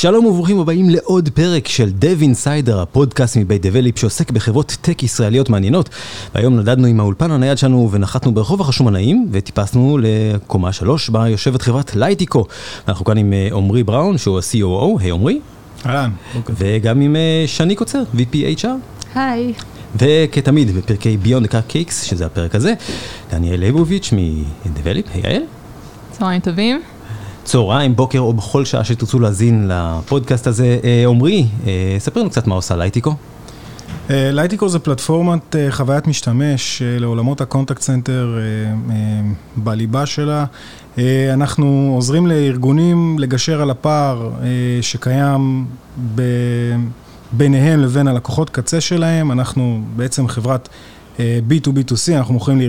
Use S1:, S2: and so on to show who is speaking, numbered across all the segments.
S1: שלום וברוכים הבאים לעוד פרק של Dev Insider, הפודקאסט מבית דבליפ שעוסק בחברות טק ישראליות מעניינות. והיום נדדנו עם האולפן הנייד שלנו ונחתנו ברחוב החשמונאים וטיפסנו לקומה שלוש בה יושבת חברת לייטיקו. אנחנו כאן עם אה, עמרי בראון שהוא ה-COO, היי עמרי.
S2: אהלן.
S1: וגם עם אה, שני קוצר, VP HR.
S3: היי.
S1: וכתמיד בפרקי Beyond Cupcakes, שזה הפרק הזה, דניאל ליבוביץ' מדבליפ, היי יעל.
S3: צהריים טובים.
S1: צהריים, בוקר או בכל שעה שתרצו להאזין לפודקאסט הזה. אה, עמרי, אה, ספר לנו קצת מה עושה לייטיקו.
S2: אה, לייטיקו זה פלטפורמת חוויית משתמש לעולמות ה-contact center בליבה שלה. אנחנו עוזרים לארגונים לגשר על הפער שקיים ב... ביניהם לבין הלקוחות קצה שלהם. אנחנו בעצם חברת B2B2C, אנחנו מוכרים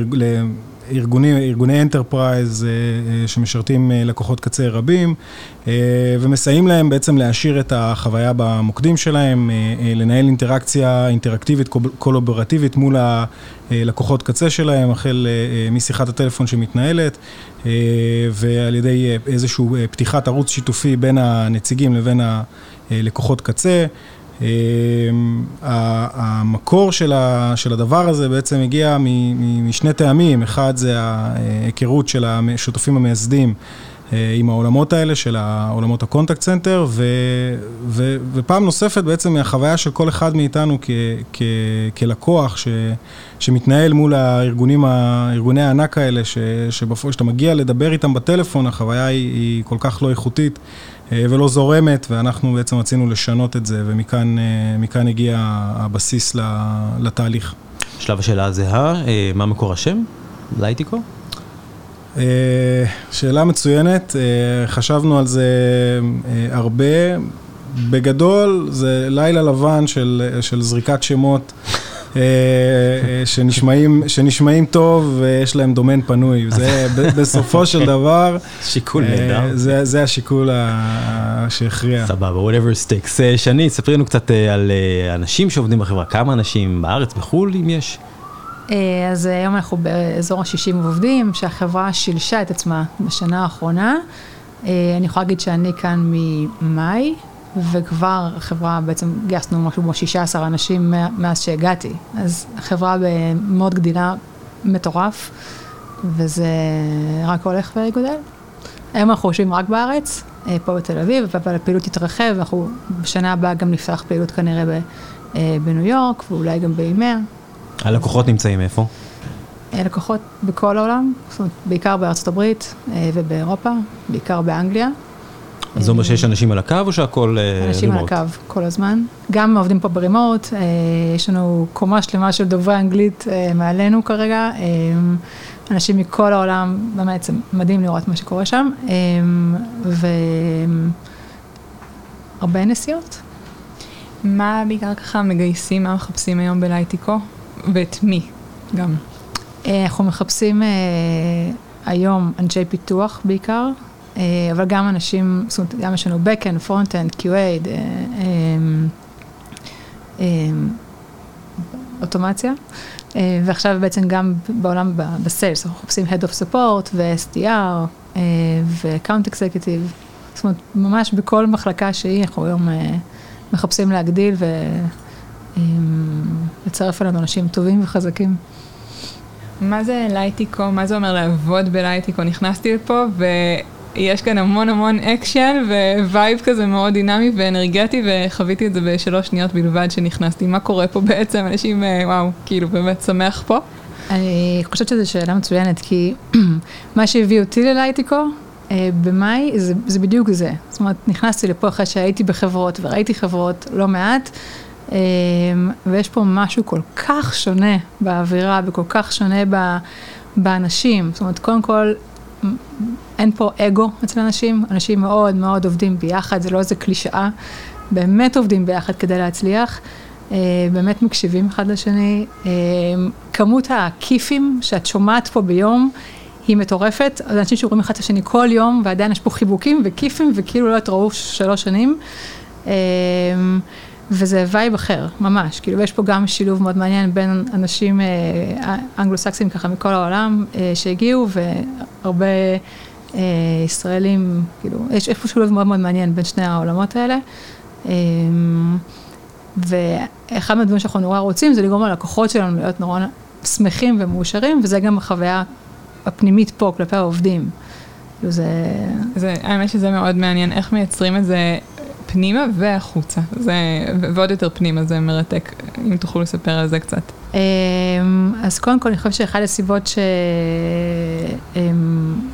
S2: ארגוני, ארגוני enterprise אה, אה, שמשרתים אה, לקוחות קצה רבים ומסייעים להם בעצם להעשיר את החוויה במוקדים שלהם, לנהל אינטראקציה אינטראקטיבית קולבורטיבית מול הלקוחות קצה שלהם, החל משיחת הטלפון שמתנהלת ועל ידי איזושהי פתיחת ערוץ שיתופי בין הנציגים לבין הלקוחות קצה. אמ, המקור של הדבר הזה בעצם הגיע משני טעמים, אחד זה ההיכרות של השותפים המייסדים אה, עם העולמות האלה של העולמות ה-contact center, ו, ו, ופעם נוספת בעצם מהחוויה של כל אחד מאיתנו כ, כ, כלקוח ש, שמתנהל מול הארגונים, הארגוני הענק האלה, שבפועל שאתה מגיע לדבר איתם בטלפון, החוויה היא, היא כל כך לא איכותית. אה, ולא זורמת, ואנחנו בעצם רצינו לשנות את זה, ומכאן אה, הגיע הבסיס לתהליך.
S1: שלב השאלה הזהה, אה, מה מקור השם? לייטיקו?
S2: שאלה מצוינת, חשבנו על זה הרבה. בגדול זה לילה לבן של, של זריקת שמות שנשמעים, שנשמעים טוב ויש להם דומיין פנוי. זה בסופו של דבר,
S1: שיקול אה, נהדר.
S2: זה, זה השיקול שהכריע.
S1: סבבה, whatever stakes. שני, ספרי לנו קצת על אנשים שעובדים בחברה, כמה אנשים בארץ, בחו"ל, אם יש?
S3: אז היום אנחנו באזור ה-60 עובדים, שהחברה שילשה את עצמה בשנה האחרונה. אני יכולה להגיד שאני כאן ממאי, וכבר החברה, בעצם גייסנו משהו כמו 16 אנשים מאז שהגעתי. אז החברה במאוד גדילה מטורף, וזה רק הולך וגודל. היום אנחנו יושבים רק בארץ, אה, פה בתל אביב, אבל הפעילות תתרחב, אנחנו בשנה הבאה גם נפתח פעילות כנראה אה, בניו יורק, ואולי גם באימר.
S1: הלקוחות נמצאים איפה?
S3: אה, לקוחות בכל העולם, זאת אומרת, בעיקר בארצות הברית ובאירופה, בעיקר באנגליה.
S1: אז זה אומר שיש אנשים על הקו או שהכל רימוט?
S3: אה, אנשים על הקו כל הזמן. גם עובדים פה ברימוט, אה, יש לנו קומה שלמה של דוברי אנגלית אה, מעלינו כרגע. אנשים מכל העולם, באמת זה מדהים לראות מה שקורה שם. והרבה נסיעות.
S4: מה בעיקר ככה מגייסים, מה מחפשים היום בלייטיקו? ואת מי גם?
S3: אנחנו מחפשים היום אנשי פיתוח בעיקר, אבל גם אנשים, זאת אומרת, גם יש לנו Backend, Frontend, QA, אה, אה, אוטומציה. ועכשיו בעצם גם בעולם, ב-sales, אנחנו מחפשים Head of Support ו-SDR ו-Account Executive. זאת אומרת, ממש בכל מחלקה שהיא, אנחנו היום מחפשים להגדיל ולצרף אלינו אנשים טובים וחזקים.
S4: מה זה לייטיקו? מה זה אומר לעבוד בלייטיקו? נכנסתי לפה ו... יש כאן המון המון אקשן vibe כזה מאוד דינמי ואנרגטי וחוויתי את זה בשלוש שניות בלבד שנכנסתי. מה קורה פה בעצם? אנשים, אה, וואו, כאילו באמת שמח פה.
S3: אני חושבת שזו שאלה מצוינת, כי מה שהביא אותי ל Lightico אה, במאי זה, זה בדיוק זה. זאת אומרת, נכנסתי לפה אחרי שהייתי בחברות וראיתי חברות לא מעט, אה, ויש פה משהו כל כך שונה באווירה וכל כך שונה באנשים. זאת אומרת, קודם כל, אין פה אגו אצל אנשים, אנשים מאוד מאוד עובדים ביחד, זה לא איזה קלישאה, באמת עובדים ביחד כדי להצליח, אה, באמת מקשיבים אחד לשני. אה, כמות הכיפים שאת שומעת פה ביום היא מטורפת, אנשים שרואים אחד את השני כל יום, ועדיין יש פה חיבוקים וכיפים, וכאילו לא התראו שלוש שנים. אה, וזה וייב אחר, ממש, כאילו יש פה גם שילוב מאוד מעניין בין אנשים אנגלו-סקסים ככה מכל העולם שהגיעו, והרבה אה, ישראלים, כאילו, יש, יש פה שילוב מאוד מאוד מעניין בין שני העולמות האלה. אה, ואחד מהדברים שאנחנו נורא רוצים זה לגרום ללקוחות שלנו להיות נורא שמחים ומאושרים, וזה גם החוויה הפנימית פה כלפי העובדים. כאילו זה...
S4: זה, האמת שזה מאוד מעניין, איך מייצרים את זה פנימה והחוצה. זה, ועוד יותר פנימה, זה מרתק, אם תוכלו לספר על זה קצת.
S3: אמ, אז קודם כל, אני חושבת שאחת הסיבות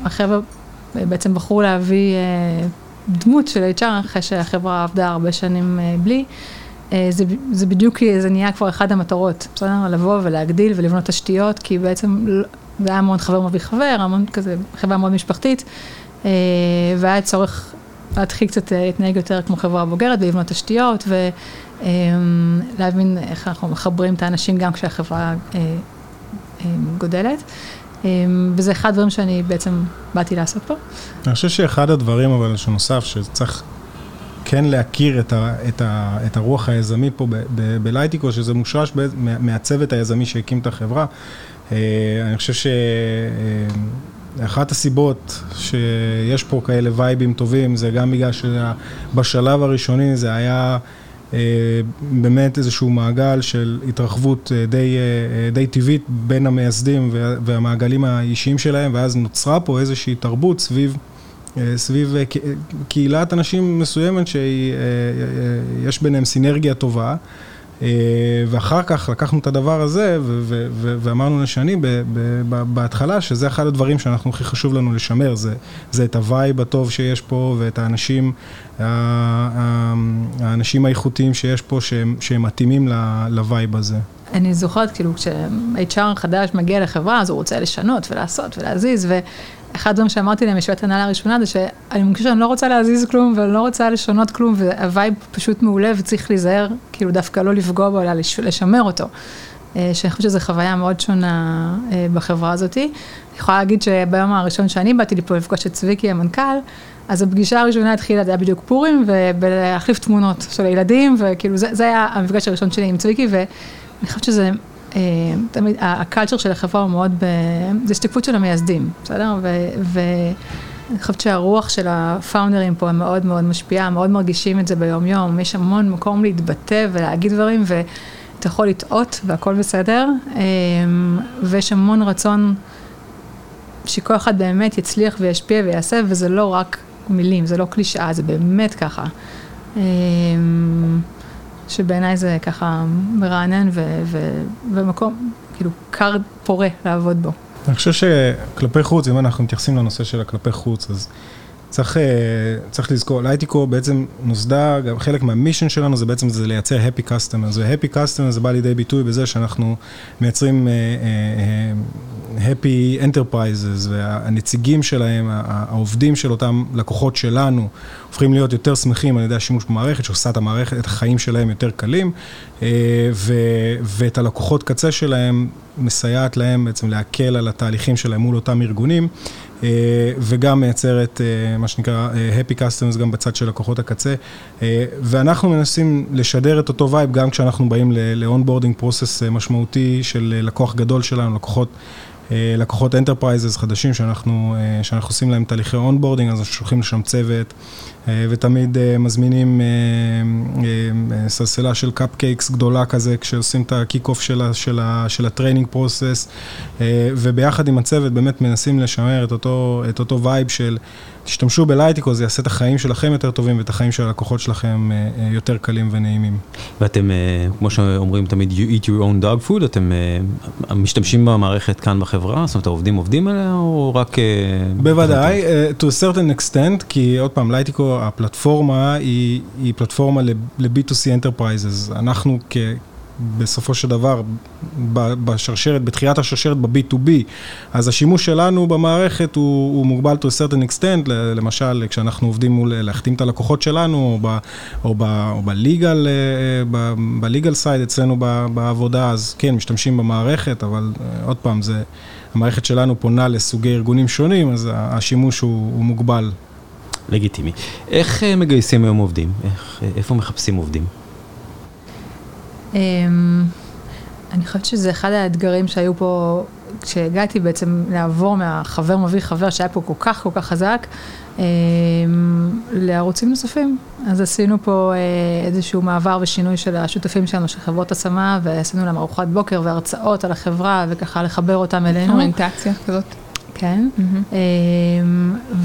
S3: שהחבר'ה בעצם בחרו להביא אה, דמות של HR אחרי שהחברה עבדה הרבה שנים אה, בלי, אה, זה, זה בדיוק, זה נהיה כבר אחת המטרות, בסדר? לבוא ולהגדיל ולבנות תשתיות, כי בעצם זה היה מאוד חבר מביא חבר, המון כזה, חברה מאוד משפחתית, והיה צורך להתחיל קצת להתנהג יותר כמו חברה בוגרת ולבנות תשתיות, ולהבין איך אנחנו מחברים את האנשים גם כשהחברה גודלת. וזה אחד הדברים שאני בעצם באתי לעשות פה.
S2: אני חושב שאחד הדברים, אבל שנוסף, שצריך כן להכיר את, ה, את, ה, את הרוח היזמי פה בלייטיקו, שזה מושרש מהצוות היזמי שהקים את החברה. אה, אני חושב שאחת הסיבות שיש פה כאלה וייבים טובים, זה גם בגלל שבשלב הראשוני זה היה... אה, באמת איזשהו מעגל של התרחבות אה, די, די טבעית בין המייסדים והמעגלים האישיים שלהם, ואז נוצרה פה איזושהי תרבות סביב אה, סביב אה, קהילת אנשים מסוימת שיש ביניהם סינרגיה טובה. ואחר כך לקחנו את הדבר הזה ואמרנו לשני בהתחלה שזה אחד הדברים שאנחנו הכי חשוב לנו לשמר, זה, זה את ה vibe הטוב שיש פה ואת האנשים, האנשים האיכותיים שיש פה שהם, שהם מתאימים ל vibe הזה.
S3: אני זוכרת, כאילו, כש-HR חדש מגיע לחברה, אז הוא רוצה לשנות ולעשות ולהזיז, אחד הדברים שאמרתי להם בישיבת הנהלה הראשונה זה שאני מרגישה שאני לא רוצה להזיז כלום ואני לא רוצה לשנות כלום וה vibe פשוט מעולה וצריך להיזהר, כאילו דווקא לא לפגוע בו אלא לשמר אותו. אה, שאני חושבת שזו חוויה מאוד שונה אה, בחברה הזאתי. אני יכולה להגיד שביום הראשון שאני באתי לפה לפגוש את צביקי המנכ"ל, אז הפגישה הראשונה התחילה, זה היה בדיוק פורים, ולהחליף תמונות של הילדים, וכאילו זה, זה היה המפגש הראשון שלי עם צביקי, ואני חושבת שזה תמיד, הקלצ'ר של החברה הוא מאוד, ב... זה השתקפות של המייסדים, בסדר? ואני חושבת שהרוח של הפאונדרים פה מאוד מאוד משפיעה, מאוד מרגישים את זה ביום יום, יש המון מקום להתבטא ולהגיד דברים, ואתה יכול לטעות והכל בסדר, אה, ויש המון רצון שכל אחד באמת יצליח וישפיע ויעשה, וזה לא רק מילים, זה לא קלישאה, זה באמת ככה. שבעיניי זה ככה מרענן ומקום, כאילו, קר פורה לעבוד בו.
S2: אני חושב שכלפי חוץ, אם אנחנו מתייחסים לנושא של הכלפי חוץ, אז צריך, אה, צריך לזכור, לייטיקו בעצם נוסדה, גם חלק מהמישן שלנו זה בעצם זה לייצר happy customers, ו-happy customers זה בא לידי ביטוי בזה שאנחנו מייצרים uh, uh, happy enterprises, והנציגים שלהם, העובדים של אותם לקוחות שלנו, הופכים להיות יותר שמחים על ידי השימוש במערכת, שעושה את המערכת, את החיים שלהם יותר קלים, ו, ואת הלקוחות קצה שלהם מסייעת להם בעצם להקל על התהליכים שלהם מול אותם ארגונים. אה, וגם מייצרת אה, מה שנקרא אה, Happy Customers גם בצד של לקוחות הקצה. ואנחנו מנסים לשדר את אותו וייב גם כשאנחנו באים ל-onboarding process משמעותי של לקוח גדול שלנו, לקוחות לקוחות enterprises חדשים שאנחנו, שאנחנו עושים להם תהליכי onboarding, אז אנחנו שולחים לשם צוות, ותמיד מזמינים סלסלה של cupcakes גדולה כזה, כשעושים את ה kick off של, של, של ה training process, וביחד עם הצוות באמת מנסים לשמר את אותו, את אותו vibe של תשתמשו ב Lightico, זה יעשה את החיים שלכם יותר טובים ואת החיים של הלקוחות שלכם אה, אה, יותר קלים ונעימים.
S1: ואתם, אה, כמו שאומרים תמיד, you eat your own dog food, אתם משתמשים במערכת כאן בחברה? זאת אומרת, העובדים עובדים עליה או רק...
S2: בוודאי, to a certain extent, כי עוד פעם, לייטיקו, הפלטפורמה היא, היא פלטפורמה ל-B2C enterprises. אנחנו כ... בסופו של דבר בשרשרת, בתחילת השרשרת ב-B2B, אז השימוש שלנו במערכת הוא, הוא מוגבל to a certain extent, למשל כשאנחנו עובדים מול להחתים את הלקוחות שלנו, או ב-legal אה, side אצלנו בעבודה, אז כן, משתמשים במערכת, אבל אה, עוד פעם, זה, המערכת שלנו פונה לסוגי ארגונים שונים, אז השימוש הוא, הוא מוגבל.
S1: לגיטימי. איך אה, מגייסים היום עובדים? איך, איפה מחפשים עובדים?
S3: אמ, אני חושבת שזה אחד האתגרים שהיו פה כשהגעתי בעצם לעבור מהחבר מביא חבר שהיה פה כל כך כל כך חזק, אה, לערוצים נוספים. אז עשינו פה אה, איזשהו מעבר ושינוי של השותפים שלנו, של חברות השמה, ועשינו להם ארוחת בוקר והרצאות על החברה, וככה לחבר אותם אלינו.
S4: אוריינטציה כזאת.
S3: כן, mm-hmm.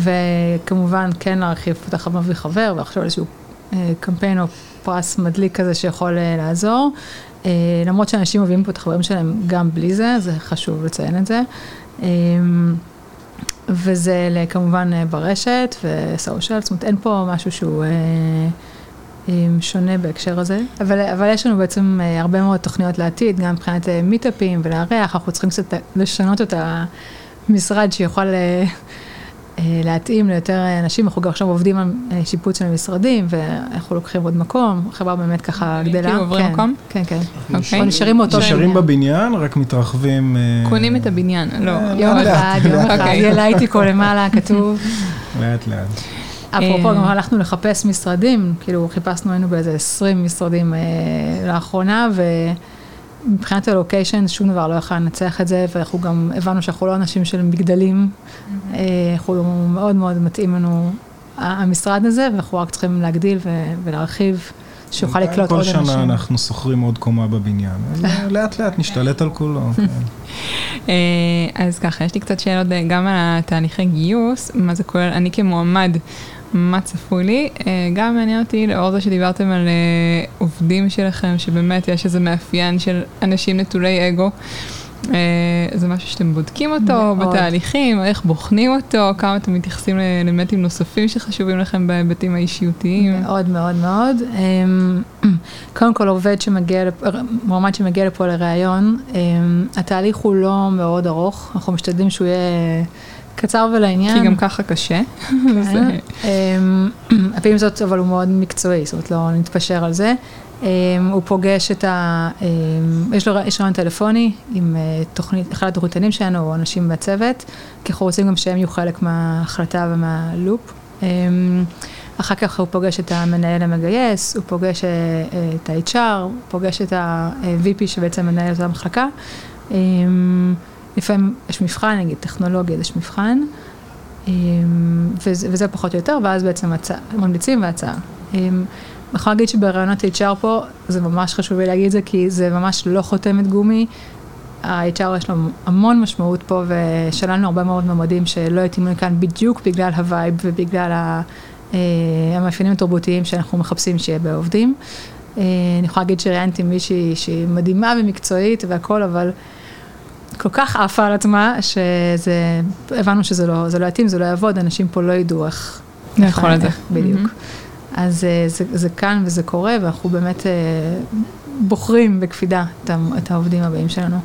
S3: וכמובן כן להרחיב מביא חבר, ולחשוב על איזשהו קמפיין או פרס מדליק כזה שיכול לעזור. אה, למרות שאנשים מביאים פה את החברים שלהם גם בלי זה, זה חשוב לציין את זה. אה, וזה כמובן אה, ברשת וסושיאל, זאת אומרת אין פה משהו שהוא שונה בהקשר הזה, אבל, אבל יש לנו בעצם הרבה מאוד תוכניות לעתיד, גם מבחינת מיטאפים ולארח, אנחנו צריכים קצת לשנות את המשרד שיוכל אה, להתאים ליותר אנשים, אנחנו גם עכשיו עובדים על אה, שיפוץ של המשרדים, ואנחנו לוקחים עוד מקום, החברה באמת ככה גדלה.
S4: כאילו עוברים
S3: כן,
S4: מקום?
S3: כן, כן.
S4: אוקיי.
S3: נשארים באותו בניין.
S2: נשארים בבניין, רק מתרחבים. אה,
S4: קונים את הבניין, לא.
S3: יום אחד, יום אחד,
S4: אוקיי.
S3: יהיה לייטיקו למעלה, כתוב.
S2: לאט לאט.
S3: אפרופו, גם הלכנו לחפש משרדים, כאילו חיפשנו, היינו באיזה 20 משרדים לאחרונה, ו... מבחינת הלוקיישן, שום דבר לא יכול לנצח את זה, ואנחנו גם הבנו שאנחנו לא אנשים של מגדלים, mm-hmm. אנחנו מאוד מאוד מתאים לנו המשרד הזה, ואנחנו רק צריכים להגדיל ולהרחיב, שיוכל לקלוט עוד אנשים.
S2: כל שנה אנחנו שוכרים עוד קומה בבניין, אז לאט לאט נשתלט על כולו. כן.
S4: אה, אז ככה, יש לי קצת שאלות גם על התהליכי גיוס, מה זה כולל, אני כמועמד. מה צפוי לי. אה, גם מעניין אותי, לאור זה שדיברתם על אה, עובדים שלכם, שבאמת יש איזה מאפיין של אנשים נטולי אגו. אה, זה משהו שאתם בודקים אותו מאוד. בתהליכים, איך בוחנים אותו, כמה אתם מתייחסים לאלמנטים נוספים שחשובים לכם בהיבטים האישיותיים.
S3: מאוד מאוד מאוד. אמ, קודם כל עובד שמגיע, מועמד שמגיע לפה לראיון, אמ, התהליך הוא לא מאוד ארוך, אנחנו משתדלים שהוא יהיה... קצר ולעניין.
S4: כי גם ככה קשה.
S3: כן. אמ, הפעמים זאת, אבל הוא מאוד מקצועי, זאת אומרת, לא נתפשר על זה. אמ, הוא פוגש את ה... אמ, יש לו רעיון טלפוני עם אה, תוכנית, אחד התוכניתנים שלנו, או אנשים בצוות, כי אנחנו רוצים גם שהם יהיו חלק מההחלטה ומהלופ. אחר כך הוא פוגש את המנהל המגייס, הוא פוגש אה, את ה-HR, הוא פוגש את ה-VP שבעצם מנהל את המחלקה. לפעמים יש מבחן, נגיד טכנולוגיה, יש מבחן, אמ, וזה, וזה פחות או יותר, ואז בעצם הצעה, ממליצים והצעה. אני אמ, יכולה להגיד שבראיונות HR פה, זה ממש חשוב לי להגיד את זה, כי זה ממש לא חותמת גומי. ה-HR יש לו המון משמעות פה, ושללנו הרבה מאוד ממדים שלא התאימו לי כאן בדיוק בגלל ה vibe ובגלל אה, המאפיינים התרבותיים שאנחנו מחפשים שיהיה בעובדים. אה, אני יכולה להגיד שראיינתי מישהי שהיא מדהימה ומקצועית והכל, אבל כל כך עפה על עצמה, שזה, הבנו שזה לא, לא יתאים, זה לא יעבוד, אנשים פה לא ידעו איך
S4: לאכול את זה.
S3: בדיוק. אז אה, זה, זה כאן וזה קורה, ואנחנו באמת אה, בוחרים בקפידה את העובדים הבאים שלנו.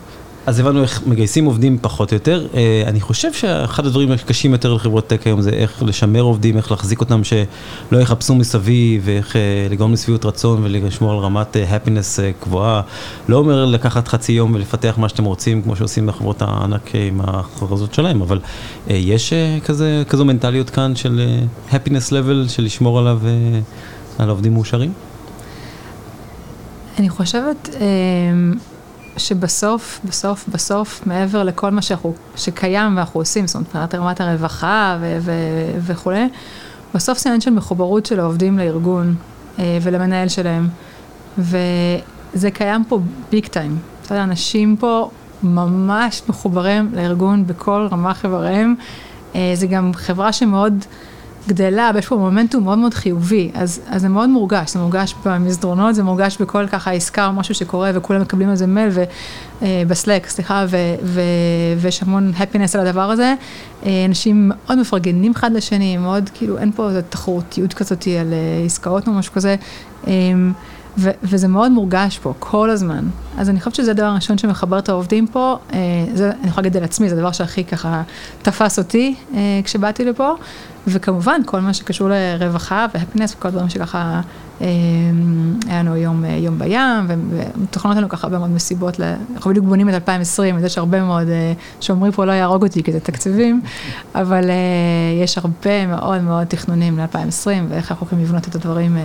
S1: אז הבנו איך מגייסים עובדים פחות או יותר. אה, אני חושב שאחד הדברים הקשים יותר לחברות טק היום זה איך לשמר עובדים, איך להחזיק אותם שלא יחפשו מסביב, ואיך אה, לגרום לשביעות רצון ולשמור על רמת אה, happiness גבוהה. לא אומר לקחת חצי יום ולפתח מה שאתם רוצים, כמו שעושים בחברות הענק עם ההכרזות שלהם, אבל יש כזה, כזו מנטליות כאן של happiness level, של לשמור עליו, על עובדים מאושרים?
S3: אני חושבת... שבסוף, בסוף, בסוף, מעבר לכל מה שאנחנו, שקיים ואנחנו עושים, זאת אומרת, מבחינת רמת הרווחה ו- ו- וכולי, בסוף זה עניין של מחוברות של העובדים לארגון אה, ולמנהל שלהם. וזה קיים פה ביג טיים. בסדר, אנשים פה ממש מחוברים לארגון בכל רמ"ח איבריהם. אה, זה גם חברה שמאוד... גדלה, ויש פה מומנטום מאוד מאוד חיובי, אז, אז זה מאוד מורגש, זה מורגש במסדרונות, זה מורגש בכל ככה עסקה או משהו שקורה וכולם מקבלים על זה מייל, ו, אה, סליחה, ויש המון הפינס על הדבר הזה. אה, אנשים מאוד מפרגנים אחד לשני, מאוד כאילו, אין פה איזו תחרותיות כזאת על אה, עסקאות או משהו כזה. ו- וזה מאוד מורגש פה, כל הזמן. אז אני חושבת שזה הדבר הראשון שמחבר את העובדים פה, זה, אני יכולה להגיד על עצמי, זה הדבר שהכי ככה תפס אותי כשבאתי לפה, וכמובן כל מה שקשור לרווחה והפינס וכל הדברים שככה, אה, היה לנו יום, אה, יום בים, ותוכנות לנו ככה הרבה מאוד מסיבות, אנחנו בדיוק בונים את 2020, אז יש הרבה מאוד, אה, שאומרים פה לא יהרוג אותי כי זה תקציבים, אבל אה, יש הרבה מאוד מאוד תכנונים ל-2020, ואיך אנחנו יכולים לבנות את הדברים.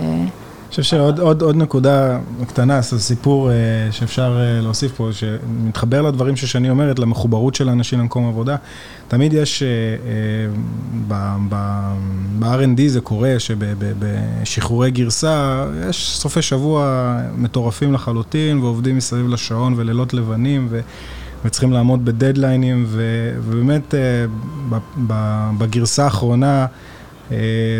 S3: אה,
S2: חושב שעוד עוד, עוד נקודה קטנה, זה סיפור uh, שאפשר uh, להוסיף פה, שמתחבר לדברים ששני אומרת, למחוברות של האנשים למקום עבודה. תמיד יש, uh, uh, ב-R&D זה קורה, שבשחרורי גרסה, יש סופי שבוע מטורפים לחלוטין, ועובדים מסביב לשעון ולילות לבנים, ו... וצריכים לעמוד בדדליינים, ובאמת בגרסה האחרונה, אה,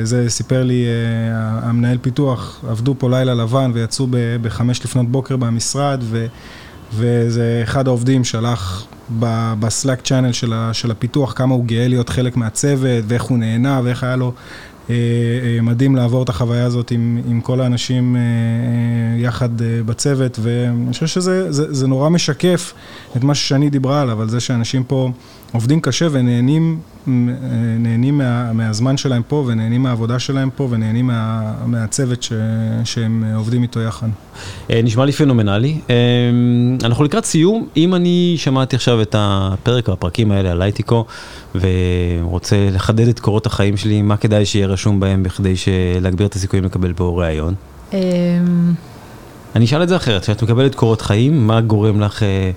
S2: זה סיפר לי אה, המנהל פיתוח, עבדו פה לילה לבן ויצאו בחמש לפנות בוקר במשרד, ו, וזה אחד העובדים שלח בסלאק צ'אנל של, הפיתוח כמה הוא גאה להיות חלק מהצוות, ואיך הוא נהנה, ואיך היה לו אה, מדהים לעבור את החוויה הזאת עם, עם כל האנשים יחד בצוות, ואני חושב שזה זה, זה נורא משקף את מה ששני דיברה עליו, על זה שאנשים פה... עובדים קשה ונהנים נהנים מה, מהזמן שלהם פה, ונהנים מהעבודה שלהם פה, ונהנים מה, מהצוות ש, שהם עובדים איתו יחד.
S1: אה, נשמע לי פנומנלי. אה, אנחנו לקראת סיום, אם אני שמעתי עכשיו את הפרק או הפרקים האלה על הייטיקו, ורוצה לחדד את קורות החיים שלי, מה כדאי שיהיה בהם בכדי להגביר את הסיכויים לקבל פה ראיון? אמ, אני אשאל את זה אחרת, כשאת מקבלת קורות חיים, מה גורם לך אה,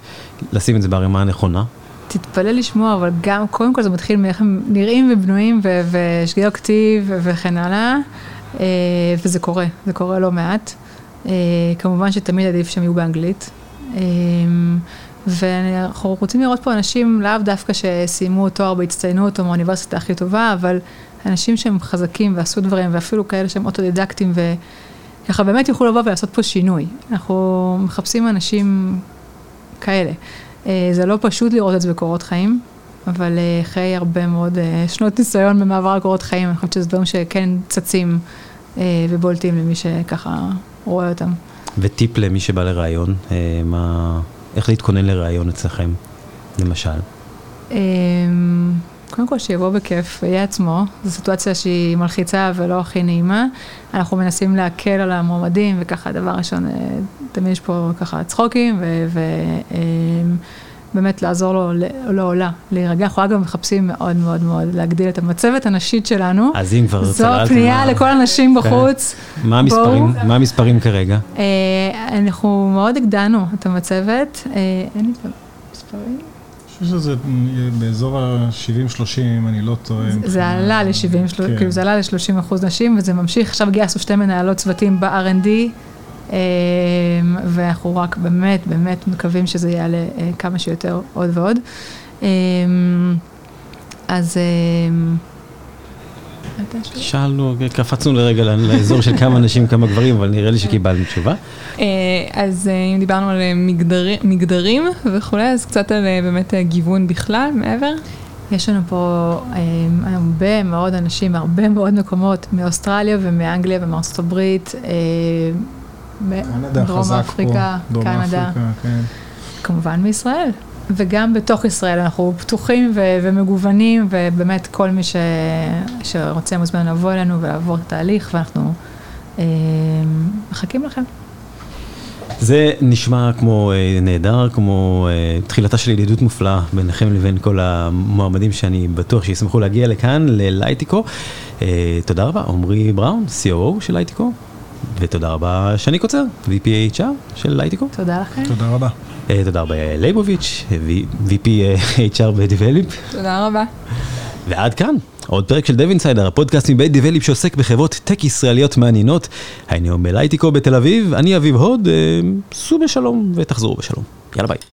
S1: לשים את זה בערימה הנכונה?
S3: תתפלא לשמוע, אבל גם, קודם כל זה מתחיל מאיך הם נראים ובנויים ושגיאות כתיב וכן הלאה, אה, וזה קורה, זה קורה לא מעט. אה, כמובן שתמיד עדיף שהם יהיו באנגלית. ואנחנו רוצים לראות פה אנשים לאו דווקא שסיימו תואר בהצטיינות או מהאוניברסיטה הכי טובה, אבל אנשים שהם חזקים ועשו דברים, ואפילו כאלה שהם אוטודידקטים וככה באמת יוכלו לבוא ולעשות פה שינוי. אנחנו מחפשים אנשים כאלה. אה, זה לא פשוט לראות את זה בקורות חיים, אבל אה, אחרי הרבה מאוד אה, שנות ניסיון במעבר לקורות חיים, אני חושבת שזה דברים שכן צצים ובולטים למי שככה רואה אותם.
S1: וטיפ למי שבא לראיון, מה, איך להתכונן לראיון אצלכם, למשל?
S3: קודם כל שיבוא בכיף ויהיה עצמו, זו סיטואציה שהיא מלחיצה ולא הכי נעימה. אנחנו מנסים להקל על המועמדים וככה דבר ראשון, תמיד יש פה ככה צחוקים ובאמת לעזור לו, לא עולה, להירגע. אנחנו אגב מחפשים מאוד מאוד מאוד להגדיל את המצבת הנשית שלנו.
S1: אז אם כבר
S3: צללתם... זו פנייה לכל הנשים כן. בחוץ.
S1: מה המספרים, מה המספרים כרגע? אה,
S3: אנחנו מאוד הגדלנו את המצבת, אה, אין לי את המספרים.
S2: חושב שזה באזור ה-70-30, אני לא טועה.
S3: זה עלה ל-70, כן. כאילו זה עלה ל-30 אחוז נשים, וזה ממשיך, עכשיו גייסנו שתי מנהלות צוותים ב-R&D, אמ, ואנחנו רק באמת, באמת מקווים שזה יעלה אה, כמה שיותר עוד ועוד. אמ, אז...
S1: שאלנו, קפצנו לרגע לאזור של כמה נשים, כמה גברים, אבל נראה לי שקיבלנו תשובה.
S4: אה, אז אה, אם דיברנו על מגדרים וכולי, אז קצת על באמת גיוון בכלל, מעבר.
S3: יש לנו פה הרבה מאוד אנשים מהרבה מאוד מקומות, מאוסטרליה ומאנגליה ומארצות הברית, דרום אפריקה, קנדה, כן. כמובן מישראל. וגם בתוך ישראל אנחנו פתוחים ו- ומגוונים, ובאמת כל מי ש- שרוצה מוזמן לבוא אלינו ולעבור תהליך, ואנחנו אה, מחכים לכם.
S1: זה נשמע כמו אה, נהדר, כמו אה, תחילתה של ידידות מופלאה ביניכם לבין כל המועמדים שאני בטוח שישמחו להגיע לכאן, ל Lightico. אה, תודה רבה, עמרי בראון, COO של Lightico. ותודה רבה שני קוצר, VP HR של Lightico.
S3: תודה לכם.
S2: תודה רבה.
S1: אה, תודה רבה לייבוביץ', VP HR בדיבליפ.
S4: תודה רבה.
S1: ועד כאן, עוד פרק של The Insider, הפודקאסט מבית דיבליפ שעוסק בחברות טק ישראליות מעניינות. היינו ב Lightico בתל אביב, אני אביב הוד, אה, סעו בשלום ותחזרו בשלום. יאללה ביי.